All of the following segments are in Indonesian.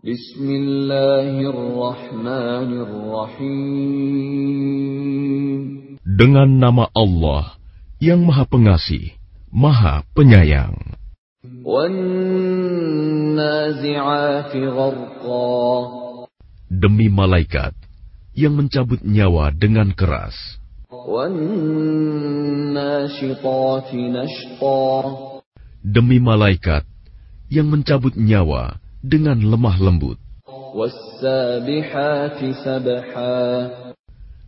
Bismillahirrahmanirrahim. Dengan nama Allah yang Maha Pengasih, Maha Penyayang. Demi malaikat yang mencabut nyawa dengan keras. Demi malaikat yang mencabut nyawa dengan lemah lembut.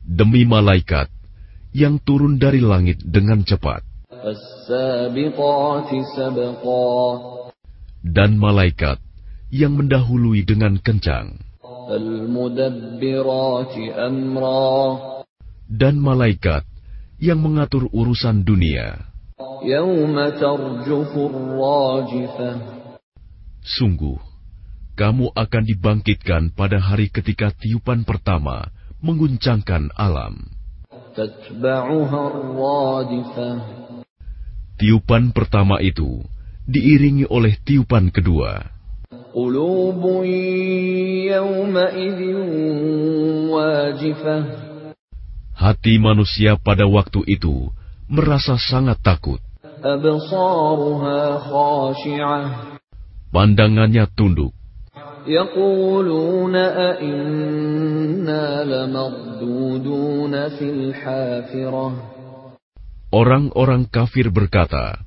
Demi malaikat yang turun dari langit dengan cepat. Dan malaikat yang mendahului dengan kencang. Dan malaikat yang mengatur urusan dunia. Sungguh, kamu akan dibangkitkan pada hari ketika tiupan pertama mengguncangkan alam. Tiupan pertama itu diiringi oleh tiupan kedua. Hati manusia pada waktu itu merasa sangat takut. Pandangannya tunduk. يَقُولُونَ أَإِنَّا لَمَرْدُودُونَ فِي الْحَافِرَةِ Orang-orang kafir berkata,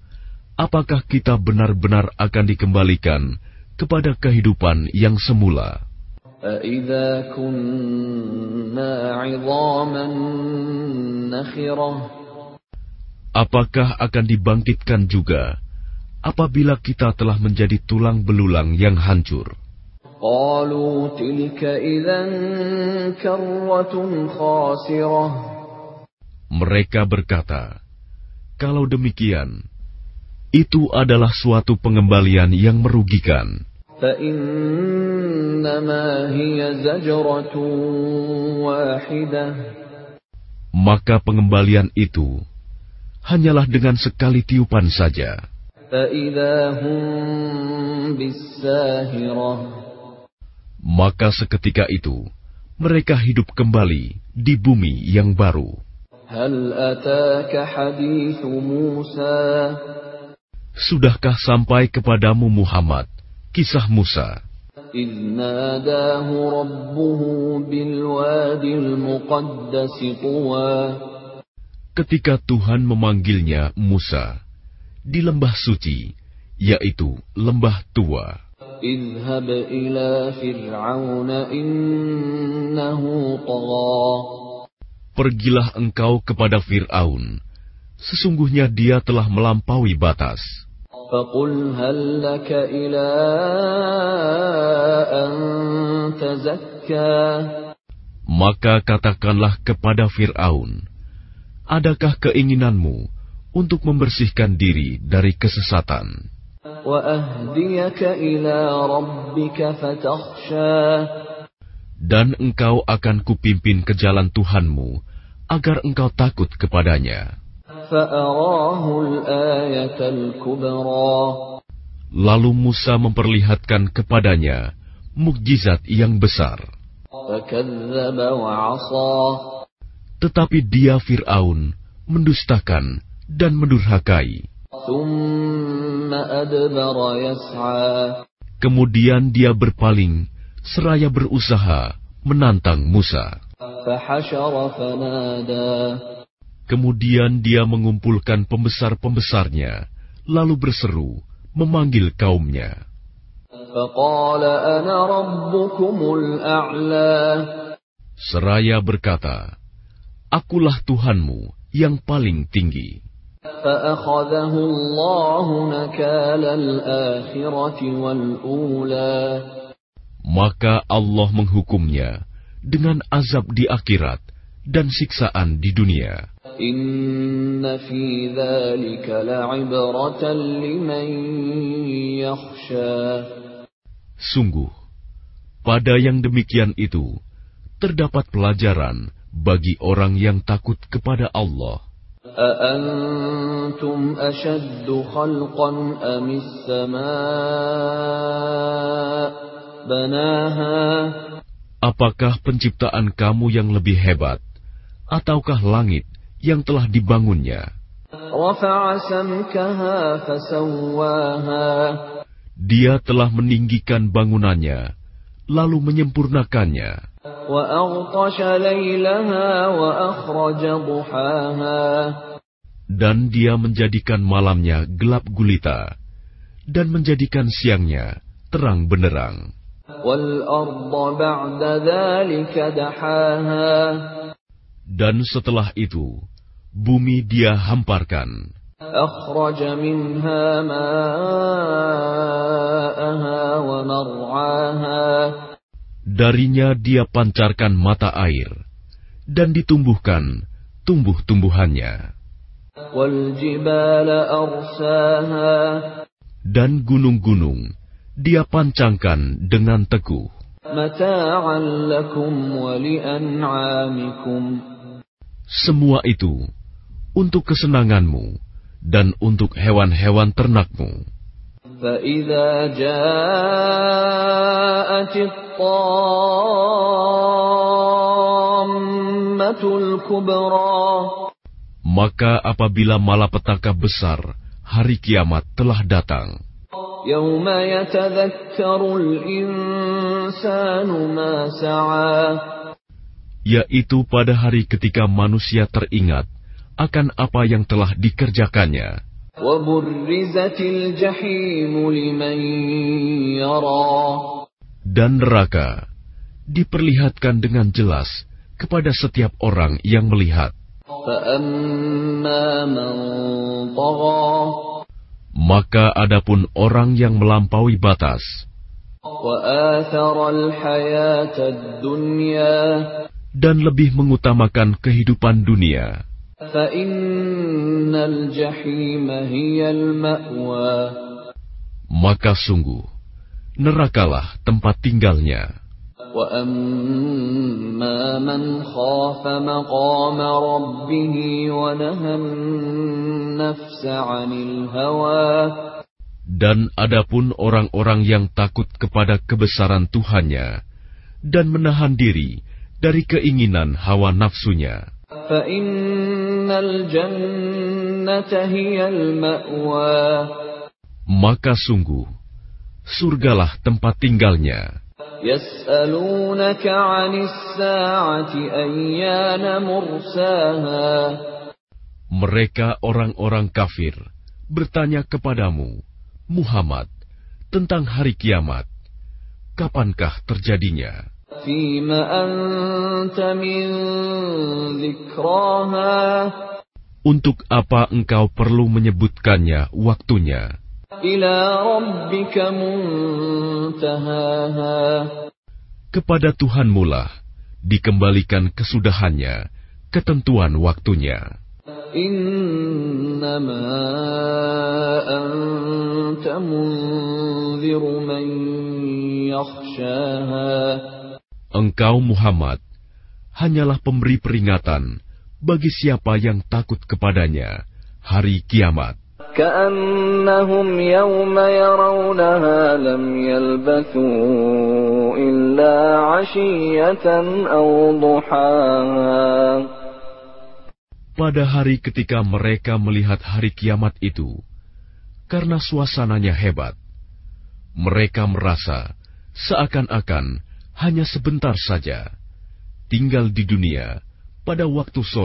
"Apakah kita benar-benar akan dikembalikan kepada kehidupan yang semula? أَإِذَا كُنَّا عِظَامًا نَخِرَةً Apakah akan dibangkitkan juga apabila kita telah menjadi tulang belulang yang hancur?" قَالُوا تِلْكَ إِذًا كَرَّةٌ خَاسِرَةٌ Mereka berkata, "Kalau demikian, itu adalah suatu pengembalian yang merugikan." فَإِنَّمَا هِيَ زَجْرَةٌ وَاحِدَةٌ Maka pengembalian itu hanyalah dengan sekali tiupan saja. فَإِذَا هُم بِالسَّاهِرَةِ Maka seketika itu mereka hidup kembali di bumi yang baru. هَلْ أَتَاكَ حَدِيثُ مُوسَىٰ Sudahkah sampai kepadamu Muhammad kisah Musa إِذْ نَادَاهُ رَبُّهُ بِالْوَادِ الْمُقَدَّسِ طُوًى ketika Tuhan memanggilnya Musa di lembah suci, yaitu lembah tua. اذْهَبْ إِلَىٰ فِرْعَوْنَ إِنَّهُ طَغَىٰ Pergilah engkau kepada Fir'aun. Sesungguhnya dia telah melampaui batas. فَقُلْ هَل لَّكَ إِلَىٰ أَن تَزَكَّىٰ Maka katakanlah kepada Fir'aun, Adakah keinginanmu untuk membersihkan diri dari kesesatan? Dan engkau akan kupimpin ke jalan Tuhanmu, agar engkau takut kepadanya. Lalu Musa memperlihatkan kepadanya mukjizat yang besar. Tetapi dia Fir'aun mendustakan dan mendurhakai. Kemudian dia berpaling, seraya berusaha menantang Musa. Kemudian dia mengumpulkan pembesar-pembesarnya, lalu berseru, memanggil kaumnya. Seraya berkata, Akulah Tuhanmu yang paling tinggi. فَأَخَذَهُ اللَّهُ نَكَالَ الْآخِرَةِ وَالْأُولَىٰ Maka Allah menghukumnya dengan azab di akhirat dan siksaan di dunia. إِنَّ فِي ذَٰلِكَ لَعِبْرَةً لِّمَن يَخْشَىٰ Sungguh, pada yang demikian itu terdapat pelajaran bagi orang yang takut kepada Allah. أَأَنتُمْ أَشَدُّ خَلْقًا أَمِ السَّمَاءُ بناها Apakah penciptaan kamu yang lebih hebat, ataukah langit yang telah dibangunnya? رفع سمكها فسواها Dia telah meninggikan bangunannya, lalu menyempurnakannya. Dan dia menjadikan malamnya gelap gulita, dan menjadikan siangnya terang benerang. Dan setelah itu, bumi dia hamparkan. Darinya dia pancarkan mata air, dan ditumbuhkan tumbuh-tumbuhannya. Dan gunung-gunung dia pancangkan dengan teguh. Semua itu untuk kesenanganmu dan untuk hewan-hewan ternakmu. فإذا جاءت الطامة الكبرى Maka apabila malapetaka besar hari kiamat telah datang, يوم يتذكر الإنسان ما سعى yaitu pada hari ketika manusia teringat akan apa yang telah dikerjakannya, Dan neraka diperlihatkan dengan jelas kepada setiap orang yang melihat. Maka adapun orang yang melampaui batas dan lebih mengutamakan kehidupan dunia. فإن الجحيم هي المأوى maka sungguh nerakalah tempat tinggalnya. وأما من خاف مقام ربه ونهى النفس عن الهوى Dan adapun orang-orang yang takut kepada kebesaran Tuhannya dan menahan diri dari keinginan hawa nafsunya, فإن الجنة هي المأوى Maka sungguh, surgalah tempat tinggalnya. Mereka orang-orang kafir bertanya kepadamu, Muhammad, tentang hari kiamat. Kapankah terjadinya? Untuk apa engkau perlu menyebutkannya waktunya? Kepada Tuhan mula dikembalikan kesudahannya, ketentuan waktunya. Innama anta. Engkau Muhammad hanyalah pemberi peringatan bagi siapa yang takut kepadanya hari kiamat. كأنهم يوم يرونها لم يلبثوا إلا عشية أو ضحاها Pada hari ketika mereka melihat hari kiamat itu, karena suasananya hebat, mereka merasa seakan-akan hanya sebentar saja tinggal di dunia pada waktu sore